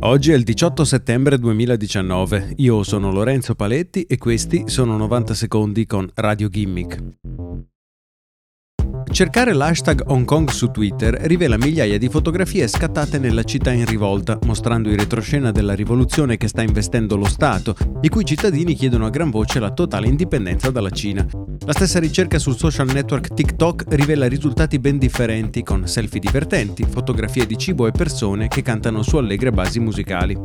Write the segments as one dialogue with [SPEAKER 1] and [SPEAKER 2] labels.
[SPEAKER 1] Oggi è il 18 settembre 2019, io sono Lorenzo Paletti e questi sono 90 secondi con Radio Gimmick. Cercare l'hashtag Hong Kong su Twitter rivela migliaia di fotografie scattate nella città in rivolta, mostrando in retroscena della rivoluzione che sta investendo lo Stato, i cui cittadini chiedono a gran voce la totale indipendenza dalla Cina. La stessa ricerca sul social network TikTok rivela risultati ben differenti, con selfie divertenti, fotografie di cibo e persone che cantano su allegre basi musicali.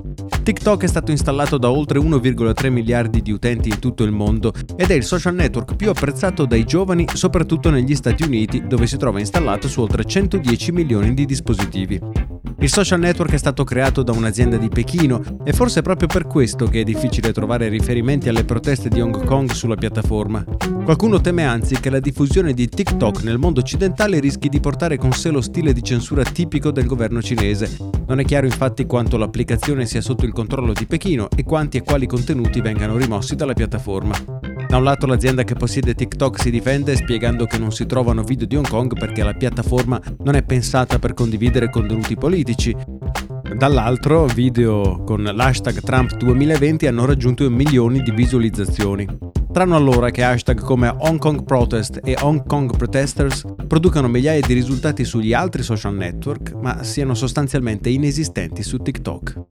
[SPEAKER 1] TikTok è stato installato da oltre 1,3 miliardi di utenti in tutto il mondo ed è il social network più apprezzato dai giovani, soprattutto negli Stati Uniti, dove si trova installato su oltre 110 milioni di dispositivi. Il social network è stato creato da un'azienda di Pechino e forse è proprio per questo che è difficile trovare riferimenti alle proteste di Hong Kong sulla piattaforma. Qualcuno teme anzi che la diffusione di TikTok nel mondo occidentale rischi di portare con sé lo stile di censura tipico del governo cinese. Non è chiaro infatti quanto l'applicazione sia sotto il controllo di Pechino e quanti e quali contenuti vengano rimossi dalla piattaforma. Da un lato l'azienda che possiede TikTok si difende spiegando che non si trovano video di Hong Kong perché la piattaforma non è pensata per condividere contenuti politici. Dall'altro, video con l'hashtag Trump 2020 hanno raggiunto milioni di visualizzazioni. Strano allora che hashtag come Hong Kong Protest e Hong Kong Protesters producano migliaia di risultati sugli altri social network, ma siano sostanzialmente inesistenti su TikTok.